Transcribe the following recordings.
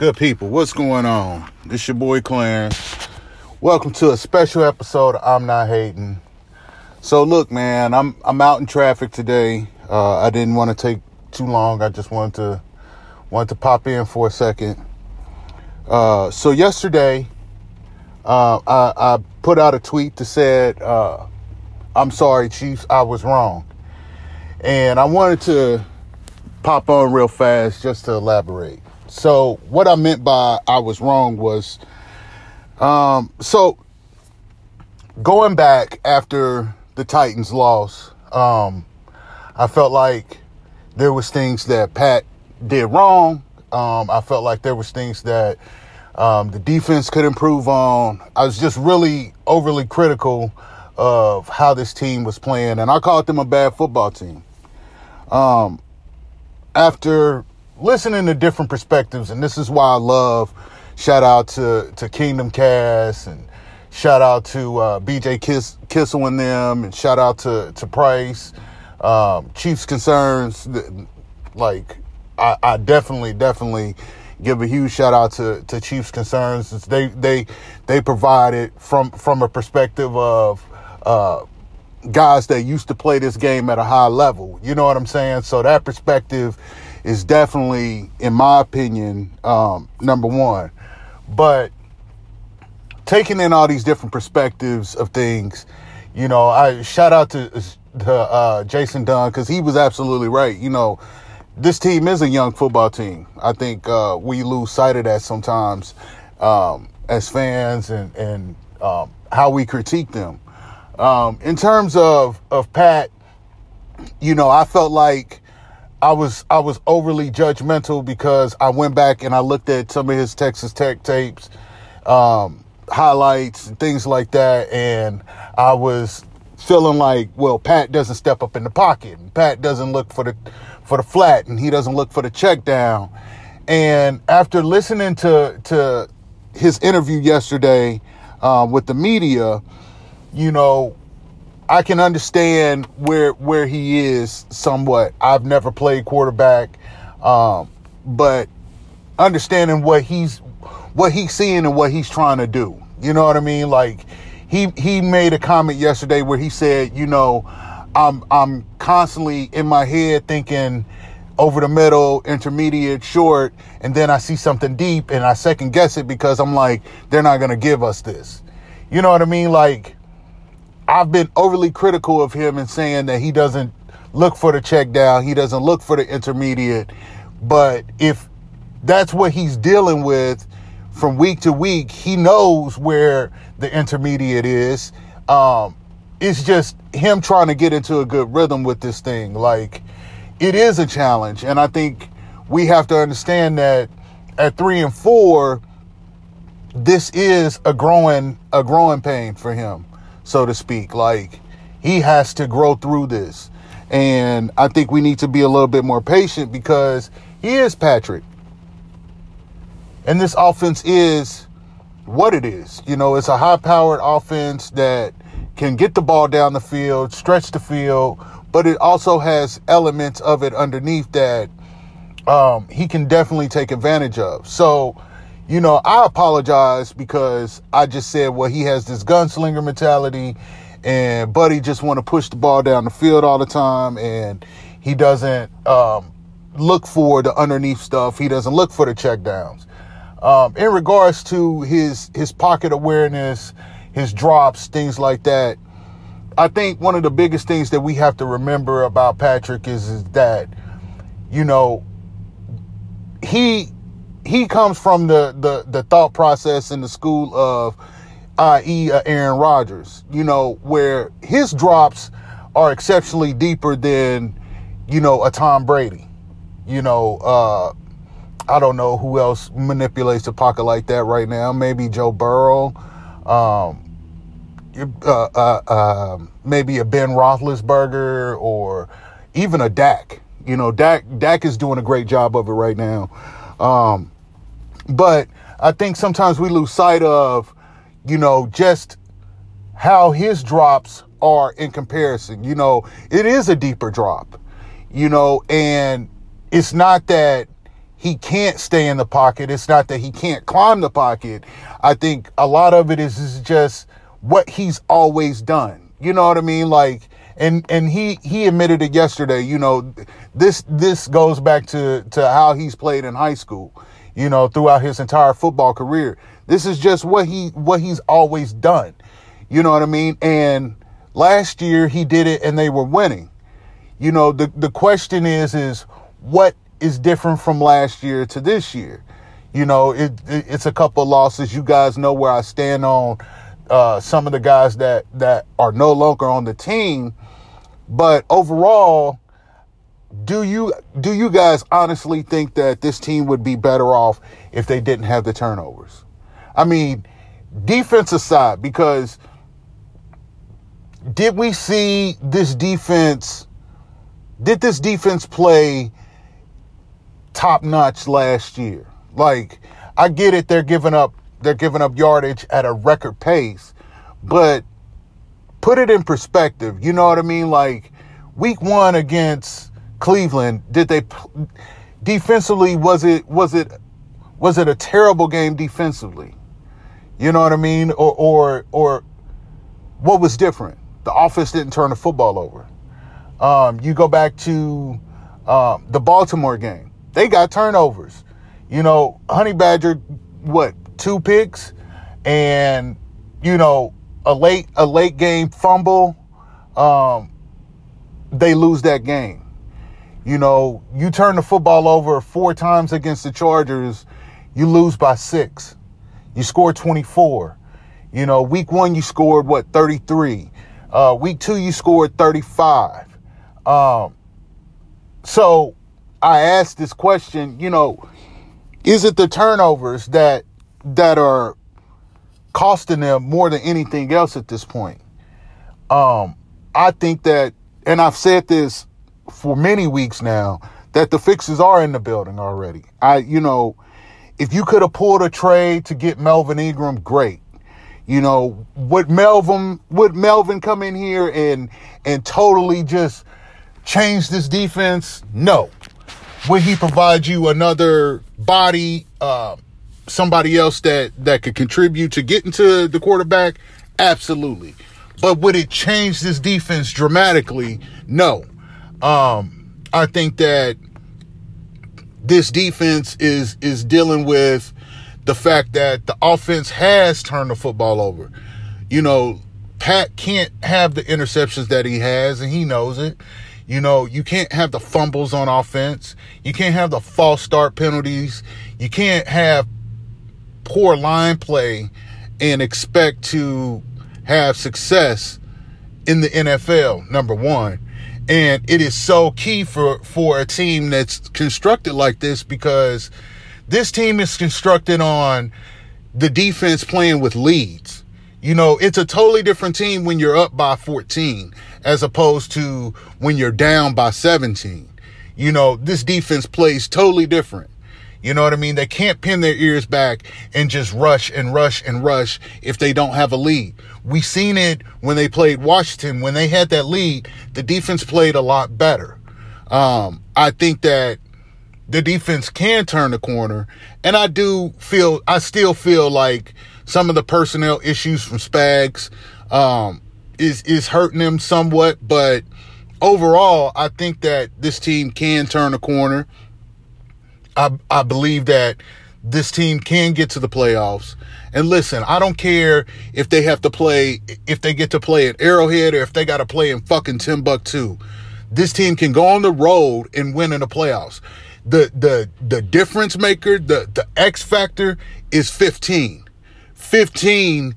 Good people, what's going on? This your boy Clarence. Welcome to a special episode of I'm Not Hating. So look, man, I'm I'm out in traffic today. Uh, I didn't want to take too long. I just wanted to wanted to pop in for a second. Uh, so yesterday, uh, I, I, put out a tweet that said, uh, "I'm sorry, Chiefs, I was wrong," and I wanted to pop on real fast just to elaborate. So what I meant by I was wrong was, um, so going back after the Titans loss, um, I felt like there was things that Pat did wrong. Um, I felt like there was things that um, the defense could improve on. I was just really overly critical of how this team was playing, and I called them a bad football team. Um, after listening to different perspectives, and this is why I love shout out to to Kingdom Cast and shout out to uh, BJ Kiss, Kissel and them, and shout out to to Price, um, Chiefs concerns. Like I, I, definitely definitely give a huge shout out to to Chiefs concerns. They they they provided from from a perspective of. Uh, guys that used to play this game at a high level. You know what I'm saying? So that perspective is definitely, in my opinion, um, number one. But taking in all these different perspectives of things, you know, I shout out to, to uh, Jason Dunn because he was absolutely right. You know, this team is a young football team. I think uh, we lose sight of that sometimes um, as fans and, and um, how we critique them. Um, in terms of, of Pat, you know, I felt like I was I was overly judgmental because I went back and I looked at some of his Texas Tech tapes, um, highlights and things like that, and I was feeling like, well, Pat doesn't step up in the pocket, and Pat doesn't look for the for the flat, and he doesn't look for the check down. And after listening to to his interview yesterday um, with the media, you know, I can understand where where he is somewhat. I've never played quarterback, um, but understanding what he's what he's seeing and what he's trying to do. You know what I mean? Like he he made a comment yesterday where he said, you know, I'm I'm constantly in my head thinking over the middle, intermediate, short, and then I see something deep and I second guess it because I'm like, they're not gonna give us this. You know what I mean? Like I've been overly critical of him and saying that he doesn't look for the check down, he doesn't look for the intermediate. But if that's what he's dealing with from week to week, he knows where the intermediate is. Um, it's just him trying to get into a good rhythm with this thing. Like it is a challenge, and I think we have to understand that at three and four, this is a growing a growing pain for him so to speak. Like he has to grow through this. And I think we need to be a little bit more patient because he is Patrick. And this offense is what it is. You know, it's a high powered offense that can get the ball down the field, stretch the field, but it also has elements of it underneath that um, he can definitely take advantage of. So, you know, I apologize because I just said, well, he has this gunslinger mentality and Buddy just want to push the ball down the field all the time and he doesn't um, look for the underneath stuff. He doesn't look for the checkdowns. Um, in regards to his his pocket awareness, his drops, things like that, I think one of the biggest things that we have to remember about Patrick is, is that, you know, he he comes from the, the, the thought process in the school of, i.e., uh, Aaron Rodgers, you know, where his drops are exceptionally deeper than, you know, a Tom Brady. You know, uh, I don't know who else manipulates the pocket like that right now. Maybe Joe Burrow, um, uh, uh, um, maybe a Ben Roethlisberger, or even a Dak. You know, Dak Dak is doing a great job of it right now. Um, but I think sometimes we lose sight of, you know, just how his drops are in comparison. You know, it is a deeper drop, you know, and it's not that he can't stay in the pocket. It's not that he can't climb the pocket. I think a lot of it is, is just what he's always done. You know what I mean? Like, and and he he admitted it yesterday. You know, this this goes back to to how he's played in high school. You know, throughout his entire football career, this is just what he what he's always done. You know what I mean? And last year he did it, and they were winning. You know, the the question is is what is different from last year to this year. You know, it, it it's a couple losses. You guys know where I stand on uh, some of the guys that that are no longer on the team. But overall, do you do you guys honestly think that this team would be better off if they didn't have the turnovers? I mean, defense aside, because did we see this defense? Did this defense play top notch last year? Like, I get it; they're giving up they're giving up yardage at a record pace, but put it in perspective. You know what I mean? Like week one against Cleveland, did they defensively? Was it was it was it a terrible game defensively? You know what I mean? Or or or what was different? The offense didn't turn the football over. Um, you go back to um, the Baltimore game; they got turnovers. You know, Honey Badger, what two picks and you know a late a late game fumble um, they lose that game. You know you turn the football over four times against the chargers you lose by six. You score 24 you know week one you scored what 33 uh, week two you scored 35 um, so i asked this question you know is it the turnovers that that are costing them more than anything else at this point. Um, I think that, and I've said this for many weeks now, that the fixes are in the building already. I, you know, if you could have pulled a trade to get Melvin Ingram, great. You know, would Melvin would Melvin come in here and and totally just change this defense? No. Would he provide you another body? Uh, somebody else that that could contribute to getting to the quarterback? Absolutely. But would it change this defense dramatically? No. Um, I think that this defense is is dealing with the fact that the offense has turned the football over. You know, Pat can't have the interceptions that he has, and he knows it. You know, you can't have the fumbles on offense. You can't have the false start penalties. You can't have poor line play and expect to have success in the NFL, number one. And it is so key for, for a team that's constructed like this because this team is constructed on the defense playing with leads. You know, it's a totally different team when you're up by 14 as opposed to when you're down by 17. You know, this defense plays totally different. You know what I mean? They can't pin their ears back and just rush and rush and rush if they don't have a lead. We seen it when they played Washington. When they had that lead, the defense played a lot better. Um, I think that the defense can turn the corner. And I do feel, I still feel like some of the personnel issues from Spags, um, is, is hurting them somewhat. But overall, I think that this team can turn the corner. I, I believe that this team can get to the playoffs. And listen, I don't care if they have to play, if they get to play at Arrowhead or if they got to play in fucking Timbuktu. This team can go on the road and win in the playoffs. The the the difference maker, the the X factor is 15. 15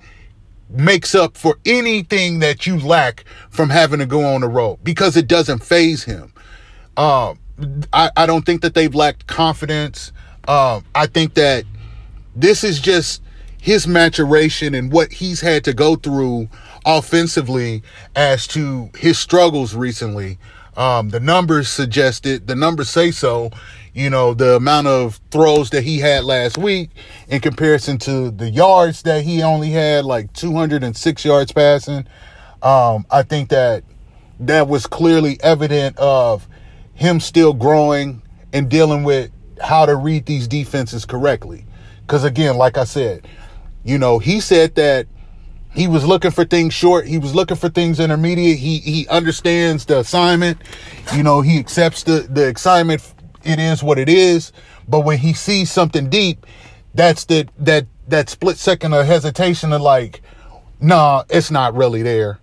makes up for anything that you lack from having to go on the road because it doesn't faze him. Um, I, I don't think that they've lacked confidence. Um, I think that this is just his maturation and what he's had to go through offensively as to his struggles recently. Um, the numbers suggest it. The numbers say so. You know, the amount of throws that he had last week in comparison to the yards that he only had, like 206 yards passing. Um, I think that that was clearly evident of him still growing and dealing with how to read these defenses correctly. Cause again, like I said, you know, he said that he was looking for things short. He was looking for things intermediate. He he understands the assignment. You know, he accepts the the assignment. It is what it is. But when he sees something deep, that's the that that split second of hesitation of like, nah, it's not really there.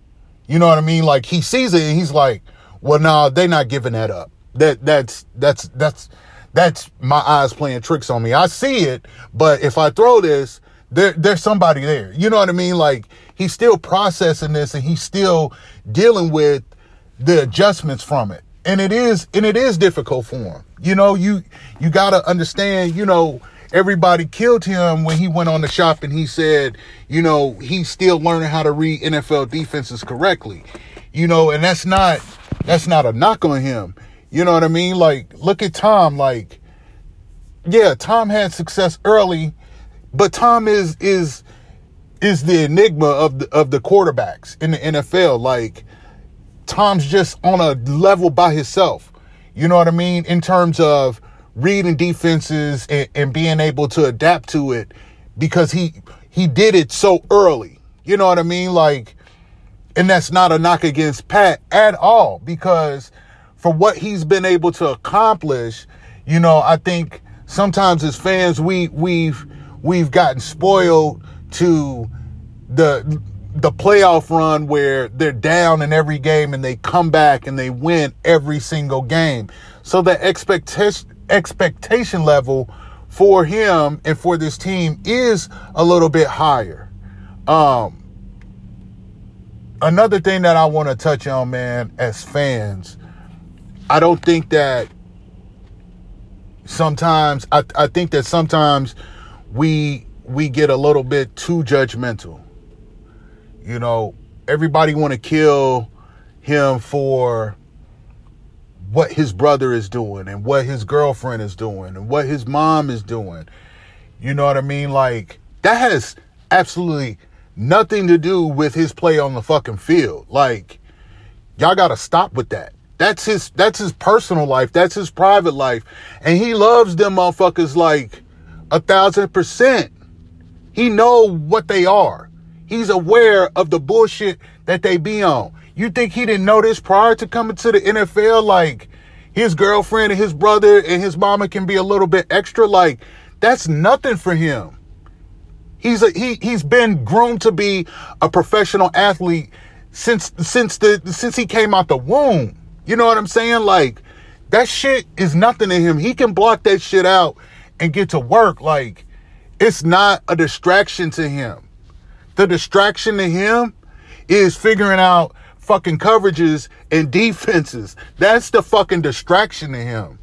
You know what I mean? Like he sees it and he's like, well, nah, they're not giving that up. That that's that's that's that's my eyes playing tricks on me. I see it, but if I throw this, there, there's somebody there. You know what I mean? Like he's still processing this and he's still dealing with the adjustments from it. And it is, and it is difficult for him. You know, you, you gotta understand, you know, everybody killed him when he went on the shop and he said, you know, he's still learning how to read NFL defenses correctly. You know, and that's not, that's not a knock on him. You know what I mean? Like, look at Tom, like, yeah, Tom had success early but Tom is is is the enigma of the of the quarterbacks in the NFL. Like Tom's just on a level by himself. You know what I mean? In terms of reading defenses and, and being able to adapt to it because he he did it so early. You know what I mean? Like and that's not a knock against Pat at all because for what he's been able to accomplish, you know, I think sometimes as fans we we've we've gotten spoiled to the the playoff run where they're down in every game and they come back and they win every single game. So the expectation expectation level for him and for this team is a little bit higher. Um, another thing that I want to touch on, man, as fans, I don't think that sometimes I, I think that sometimes we we get a little bit too judgmental. You know, everybody want to kill him for what his brother is doing and what his girlfriend is doing and what his mom is doing. You know what I mean? Like that has absolutely nothing to do with his play on the fucking field. Like y'all got to stop with that. That's his that's his personal life. That's his private life. And he loves them motherfuckers like a thousand percent. He know what they are. He's aware of the bullshit that they be on. You think he didn't know this prior to coming to the NFL? Like his girlfriend and his brother and his mama can be a little bit extra. Like that's nothing for him. He's a he he's been groomed to be a professional athlete since since the since he came out the womb. You know what I'm saying? Like that shit is nothing to him. He can block that shit out and get to work, like it's not a distraction to him. The distraction to him is figuring out fucking coverages and defenses. That's the fucking distraction to him.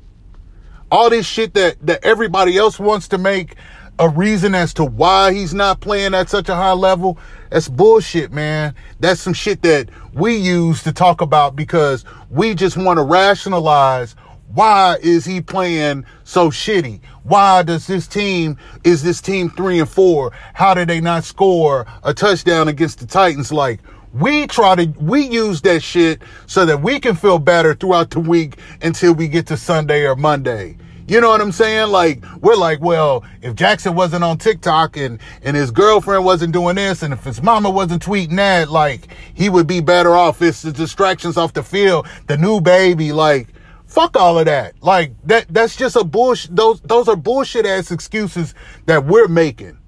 All this shit that, that everybody else wants to make a reason as to why he's not playing at such a high level, that's bullshit, man. That's some shit that we use to talk about because we just want to rationalize why is he playing so shitty? Why does this team, is this team three and four? How did they not score a touchdown against the Titans? Like, we try to, we use that shit so that we can feel better throughout the week until we get to Sunday or Monday. You know what I'm saying? Like, we're like, well, if Jackson wasn't on TikTok and, and his girlfriend wasn't doing this and if his mama wasn't tweeting that, like, he would be better off. It's the distractions off the field, the new baby, like, Fuck all of that. Like that that's just a bullshit those those are bullshit ass excuses that we're making.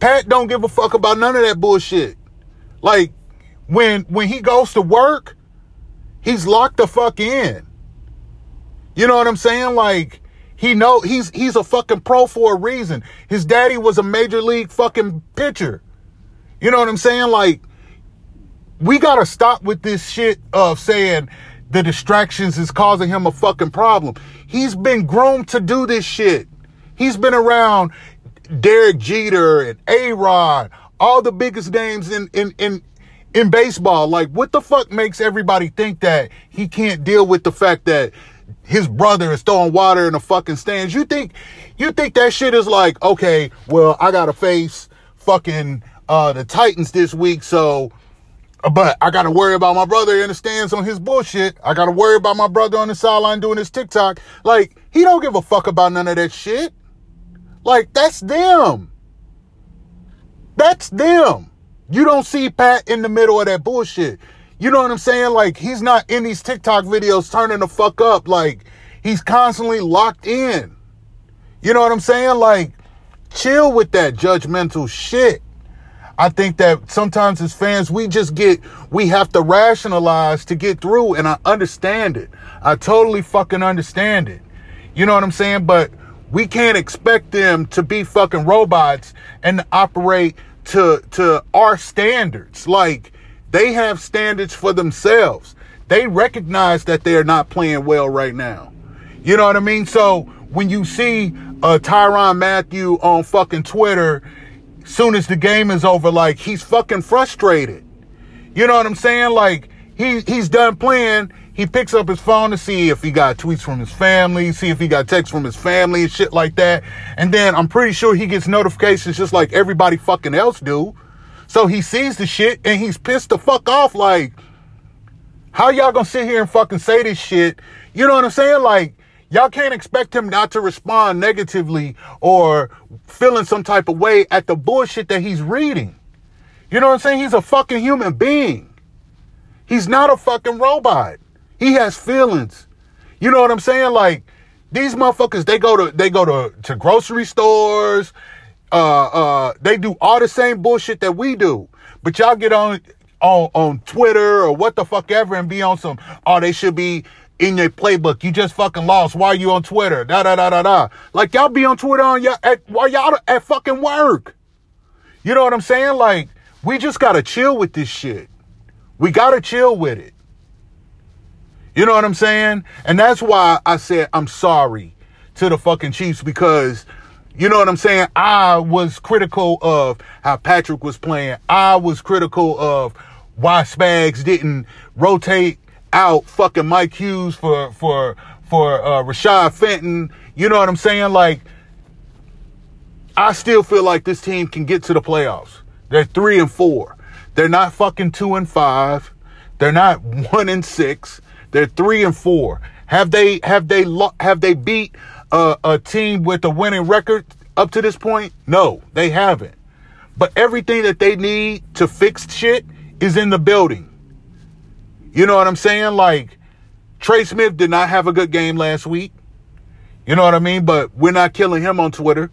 Pat don't give a fuck about none of that bullshit. Like when when he goes to work, he's locked the fuck in. You know what I'm saying? Like he know he's he's a fucking pro for a reason. His daddy was a major league fucking pitcher. You know what I'm saying? Like we got to stop with this shit of saying the distractions is causing him a fucking problem. He's been groomed to do this shit. He's been around Derek Jeter and A-Rod, all the biggest names in, in, in, in baseball. Like, what the fuck makes everybody think that he can't deal with the fact that his brother is throwing water in the fucking stands? You think, you think that shit is like, okay, well, I gotta face fucking, uh, the Titans this week, so but I gotta worry about my brother in the stands on his bullshit. I gotta worry about my brother on the sideline doing his TikTok. Like, he don't give a fuck about none of that shit. Like, that's them. That's them. You don't see Pat in the middle of that bullshit. You know what I'm saying? Like, he's not in these TikTok videos turning the fuck up. Like, he's constantly locked in. You know what I'm saying? Like, chill with that judgmental shit. I think that sometimes as fans, we just get, we have to rationalize to get through. And I understand it. I totally fucking understand it. You know what I'm saying? But we can't expect them to be fucking robots and operate to, to our standards. Like they have standards for themselves. They recognize that they're not playing well right now. You know what I mean? So when you see uh, Tyrann Mathieu on fucking Twitter soon as the game is over, like he's fucking frustrated. You know what I'm saying? Like he he's done playing. He picks up his phone to see if he got tweets from his family, see if he got texts from his family and shit like that. And then I'm pretty sure he gets notifications just like everybody fucking else do. So he sees the shit and he's pissed the fuck off. Like, how y'all gonna sit here and fucking say this shit? You know what I'm saying? Like, Y'all can't expect him not to respond negatively or feeling some type of way at the bullshit that he's reading. You know what I'm saying? He's a fucking human being. He's not a fucking robot. He has feelings. You know what I'm saying? Like these motherfuckers, they go to they go to, to grocery stores. Uh uh they do all the same bullshit that we do. But y'all get on on on Twitter or what the fuck ever and be on some oh they should be in your playbook. You just fucking lost. Why are you on Twitter? Da da da da da. Like y'all be on Twitter on y'all at while y'all at fucking work. You know what I'm saying? Like we just gotta chill with this shit. We gotta chill with it. You know what I'm saying? And that's why I said I'm sorry to the fucking Chiefs because you know what I'm saying? I was critical of how Patrick was playing. I was critical of why Spags didn't rotate out fucking Mike Hughes for for for uh, Rashad Fenton. You know what I'm saying? Like, I still feel like this team can get to the playoffs. They're three and four. They're not fucking two and five. They're not one and six. They're three and four. Have they have they have they beat a, a team with a winning record up to this point? No, they haven't. But everything that they need to fix shit is in the building. You know what I'm saying? Like Trey Smith did not have a good game last week. You know what I mean? But we're not killing him on Twitter.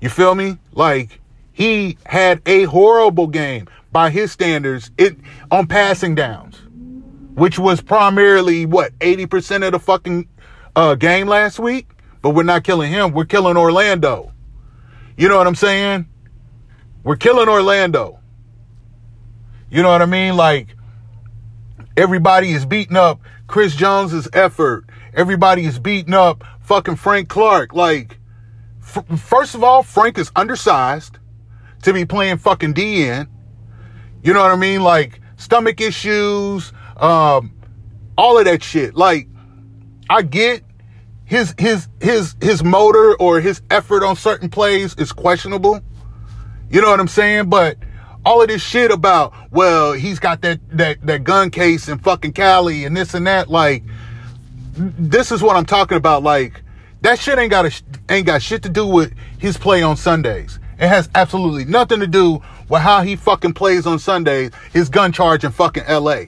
You feel me? Like he had a horrible game by his standards it on passing downs, which was primarily what 80% of the fucking uh, game last week. But we're not killing him. We're killing Orlando. You know what I'm saying? We're killing Orlando. You know what I mean? Like Everybody is beating up Chris Jones's effort. Everybody is beating up fucking Frank Clark. Like, f- first of all, Frank is undersized to be playing fucking DN. You know what I mean? Like, stomach issues, um, all of that shit. Like, I get his his his his motor or his effort on certain plays is questionable. You know what I'm saying? But all of this shit about, well, he's got that, that, that gun case in fucking Cali and this and that. Like, this is what I'm talking about. Like, that shit ain't got a, ain't got shit to do with his play on Sundays. It has absolutely nothing to do with how he fucking plays on Sundays, his gun charge in fucking LA.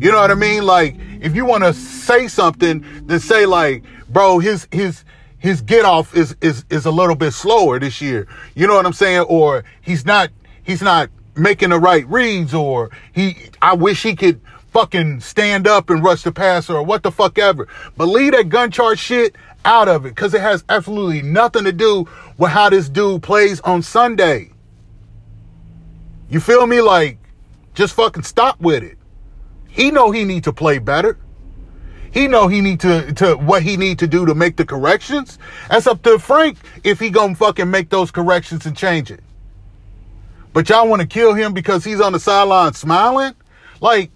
You know what I mean? Like, if you want to say something, then say like, bro, his, his, his get off is, is, is a little bit slower this year. You know what I'm saying? Or he's not he's not making the right reads or he, I wish he could fucking stand up and rush the passer or what the fuck ever. But leave that gun charge shit out of it because it has absolutely nothing to do with how this dude plays on Sunday. You feel me? Like, just fucking stop with it. He know he need to play better. He know he need to, to what he need to do to make the corrections. That's up to Frank if he gonna fucking make those corrections and change it. But y'all want to kill him because he's on the sideline smiling? Like,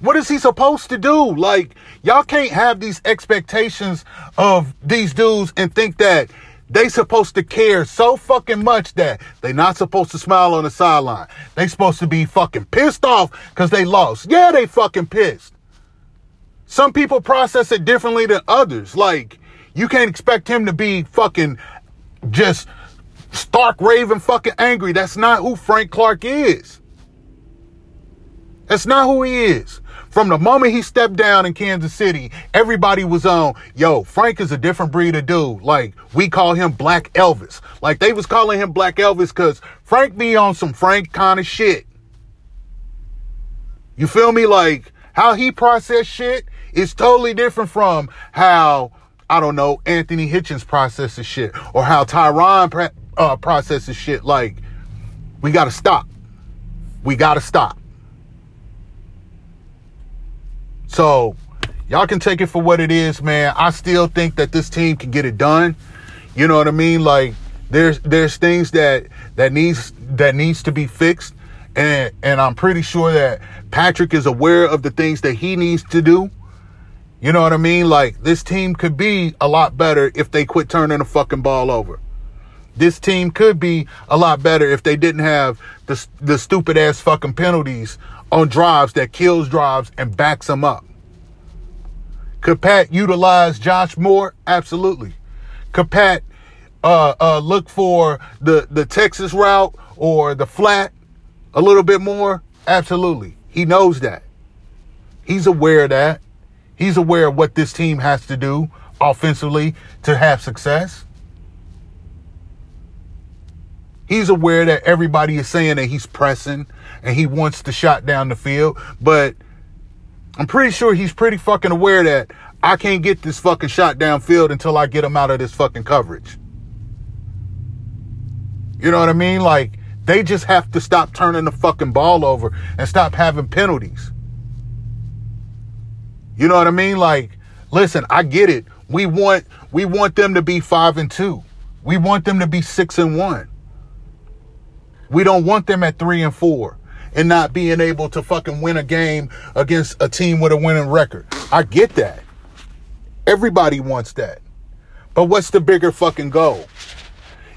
what is he supposed to do? Like, y'all can't have these expectations of these dudes and think that they supposed to care so fucking much that they not supposed to smile on the sideline. They supposed to be fucking pissed off because they lost. Yeah, they fucking pissed. Some people process it differently than others. Like, you can't expect him to be fucking just stark raving fucking angry. That's not who Frank Clark is. That's not who he is. From the moment he stepped down in Kansas City, everybody was on, yo, Frank is a different breed of dude. Like, we call him Black Elvis. Like, they was calling him Black Elvis because Frank be on some Frank kind of shit. You feel me? Like, how he process shit is totally different from how, I don't know, Anthony Hitchens processes shit or how Tyrann uh, processes shit. Like, we gotta stop. We gotta stop. So y'all can take it for what it is, man. I still think that this team can get it done. You know what I mean? Like there's there's things that that needs that needs to be fixed. And and I'm pretty sure that Patrick is aware of the things that he needs to do. You know what I mean? Like this team could be a lot better if they quit turning the fucking ball over. This team could be a lot better if they didn't have the the stupid ass fucking penalties on drives that kills drives and backs them up. Could Pat utilize Josh Moore? Absolutely. Could Pat uh, uh, look for the, the Texas route or the flat a little bit more? Absolutely. He knows that. He's aware of that. He's aware of what this team has to do offensively to have success. He's aware that everybody is saying that he's pressing and he wants to shot down the field, but I'm pretty sure he's pretty fucking aware that I can't get this fucking shot downfield until I get him out of this fucking coverage. You know what I mean? Like, they just have to stop turning the fucking ball over and stop having penalties. You know what I mean? Like, listen, I get it. We want we want them to be 5 and 2. We want them to be 6 and 1. We don't want them at 3 and 4 and not being able to fucking win a game against a team with a winning record. I get that. Everybody wants that. But what's the bigger fucking goal?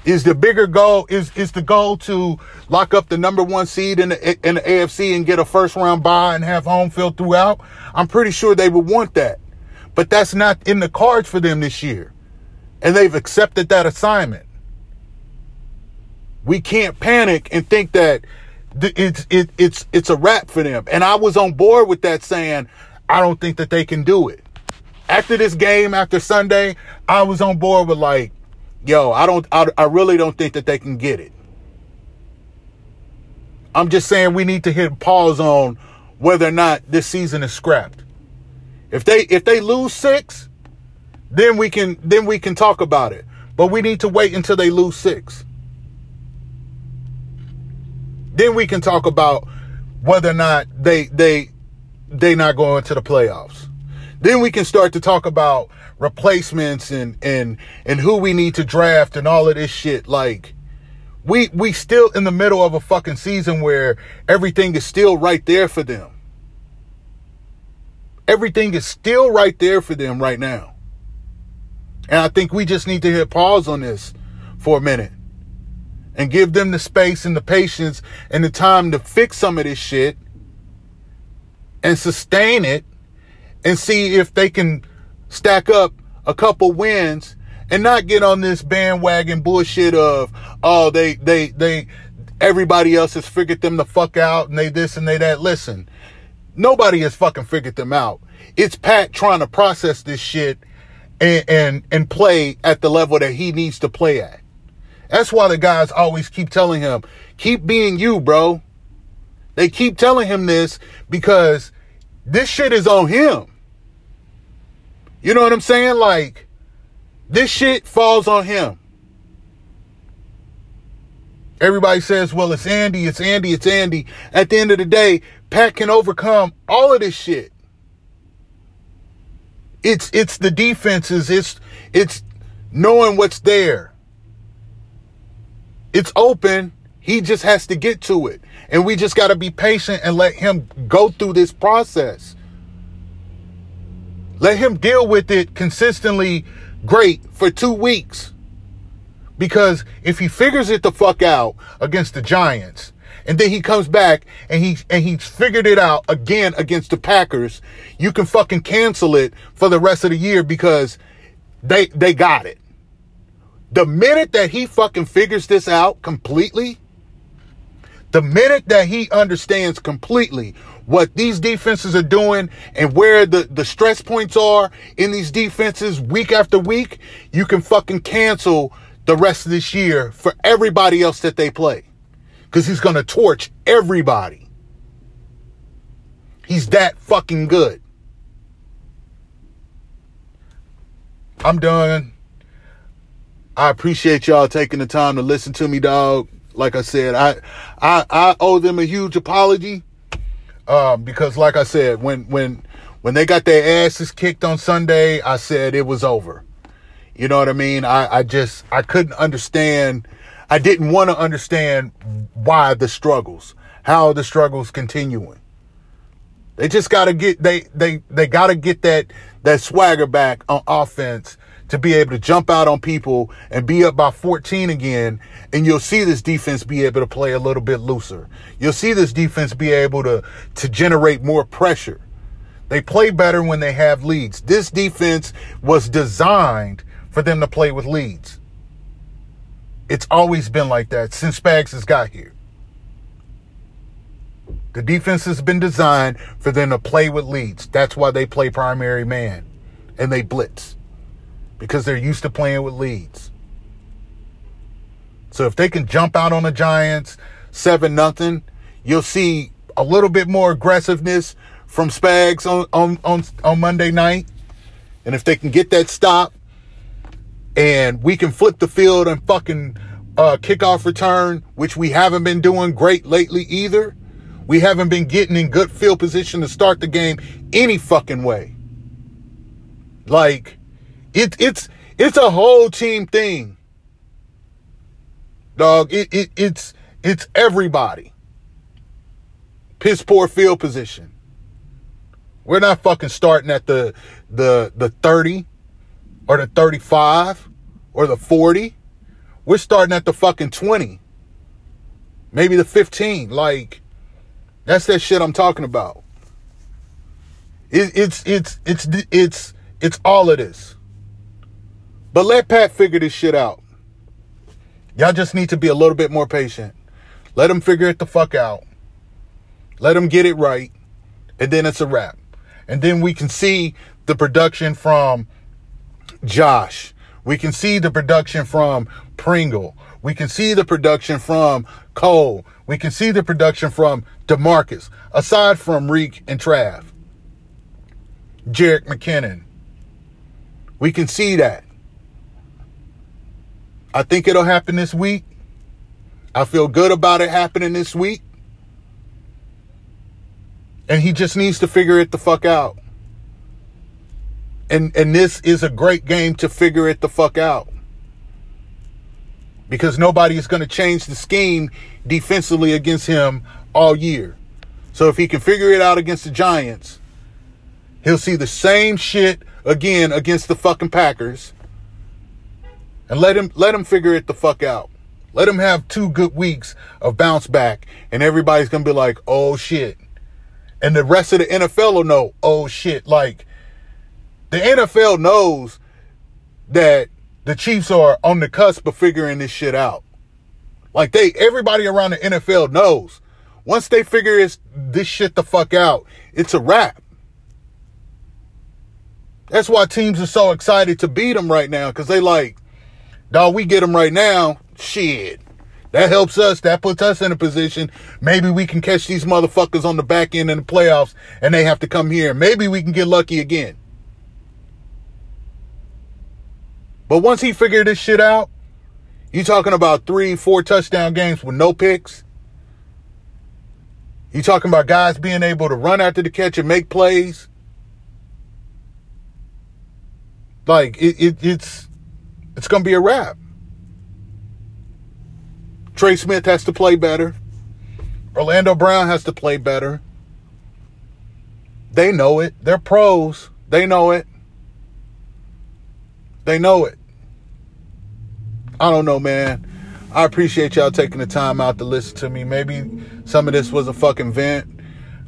Is the bigger goal is is the goal to lock up the number one seed in the in the AFC and get a first round bye and have home field throughout? I'm pretty sure they would want that. But that's not in the cards for them this year. And they've accepted that assignment. We can't panic and think that it's it, it's it's a wrap for them. And I was on board with that saying, I don't think that they can do it. After this game, after Sunday, I was on board with like, yo, I don't I, I really don't think that they can get it. I'm just saying we need to hit pause on whether or not this season is scrapped. If they if they lose 6, then we can then we can talk about it. But we need to wait until they lose 6. Then we can talk about whether or not they they they not going to the playoffs. Then we can start to talk about replacements and and and who we need to draft and all of this shit. Like we we still in the middle of a fucking season where everything is still right there for them. Everything is still right there for them right now. And I think we just need to hit pause on this for a minute and give them the space and the patience and the time to fix some of this shit and sustain it and see if they can stack up a couple wins and not get on this bandwagon bullshit of oh they they they everybody else has figured them the fuck out and they this and they that. Listen nobody has fucking figured them out. It's pat trying to process this shit and and and play at the level that he needs to play at that's why the guys always keep telling him, keep being you, bro. They keep telling him this because this shit is on him. You know what I'm saying? Like, this shit falls on him. Everybody says, well, it's Andy, it's Andy, it's Andy. At the end of the day, Pat can overcome all of this shit. It's it's the defenses, it's it's knowing what's there. It's open. He just has to get to it. And we just got to be patient and let him go through this process. Let him deal with it consistently great for two weeks. Because if he figures it the fuck out against the Giants, and then he comes back and he and he's figured it out again against the Packers, you can fucking cancel it for the rest of the year because they they got it. The minute that he fucking figures this out completely, the minute that he understands completely what these defenses are doing and where the, the stress points are in these defenses week after week, you can fucking cancel the rest of this year for everybody else that they play. Because he's going to torch everybody. He's that fucking good. I'm done. I appreciate y'all taking the time to listen to me, dog. Like I said, I I, I owe them a huge apology. Um, because like I said, when when when they got their asses kicked on Sunday, I said it was over. You know what I mean? I, I just I couldn't understand I didn't want to understand why the struggles, how the struggles continuing. They just got to get they they they got to get that that swagger back on offense to be able to jump out on people and be up by 14 again and you'll see this defense be able to play a little bit looser. You'll see this defense be able to to generate more pressure. They play better when they have leads. This defense was designed for them to play with leads. It's always been like that since Spags has got here. The defense has been designed for them to play with leads. That's why they play primary man and they blitz because they're used to playing with leads. So if they can jump out on the Giants 7 nothing, you'll see a little bit more aggressiveness from Spags on, on, on, on Monday night. And if they can get that stop, and we can flip the field and fucking uh, kickoff return, which we haven't been doing great lately either. We haven't been getting in good field position to start the game any fucking way. Like, it, it's it's a whole team thing, dog. It, it it's it's everybody. Piss poor field position. We're not fucking starting at the the the 30 or the 35 or the 40. We're starting at the fucking 20. Maybe the 15. Like, that's that shit I'm talking about. It, it's, it's, it's, it's, it's all of this. But let Pat figure this shit out. Y'all just need to be a little bit more patient. Let him figure it the fuck out. Let him get it right. And then it's a wrap. And then we can see the production from Josh. We can see the production from Pringle. We can see the production from Cole. We can see the production from DeMarcus, aside from Reek and Trav. Jerick McKinnon. We can see that. I think it'll happen this week. I feel good about it happening this week. And he just needs to figure it the fuck out. And and this is a great game to figure it the fuck out. Because nobody is going to change the scheme defensively against him all year. So if he can figure it out against the Giants, he'll see the same shit again against the fucking Packers. And let him let him figure it the fuck out. Let him have two good weeks of bounce back and everybody's to be like, "Oh shit." And the rest of the NFL will know, "Oh shit." Like the NFL knows that the Chiefs are on the cusp of figuring this shit out. Like they, everybody around the NFL knows once they figure this, this shit the fuck out, it's a wrap. That's why teams are so excited to beat them right now because they like, dog, we get them right now. Shit. That helps us. That puts us in a position. Maybe we can catch these motherfuckers on the back end in the playoffs and they have to come here. Maybe we can get lucky again. But once he figured this shit out, you talking about three, four touchdown games with no picks. You talking about guys being able to run after the catch and make plays. Like it, it it's it's gonna be a wrap. Trey Smith has to play better. Orlando Brown has to play better. They know it. They're pros. They know it. They know it. I don't know, man. I appreciate y'all taking the time out to listen to me. Maybe some of this was a fucking vent.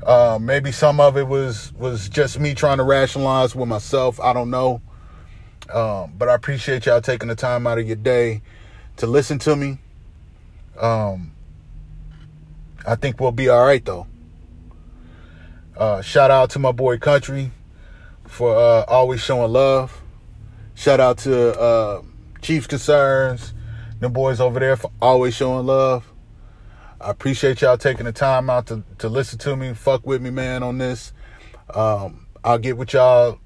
Uh, maybe some of it was was just me trying to rationalize with myself. I don't know. Um, but I appreciate y'all taking the time out of your day to listen to me. Um, I think we'll be all right though. Uh, shout out to my boy Country for uh, always showing love. Shout out to uh, Chief Concerns, the boys over there for always showing love. I appreciate y'all taking the time out to, to listen to me, fuck with me, man, on this. Um, I'll get with y'all,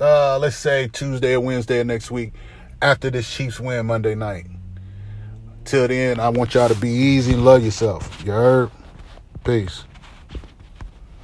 uh, let's say Tuesday or Wednesday of next week after this Chiefs win Monday night. Till then, I want y'all to be easy and love yourself. You heard? Peace.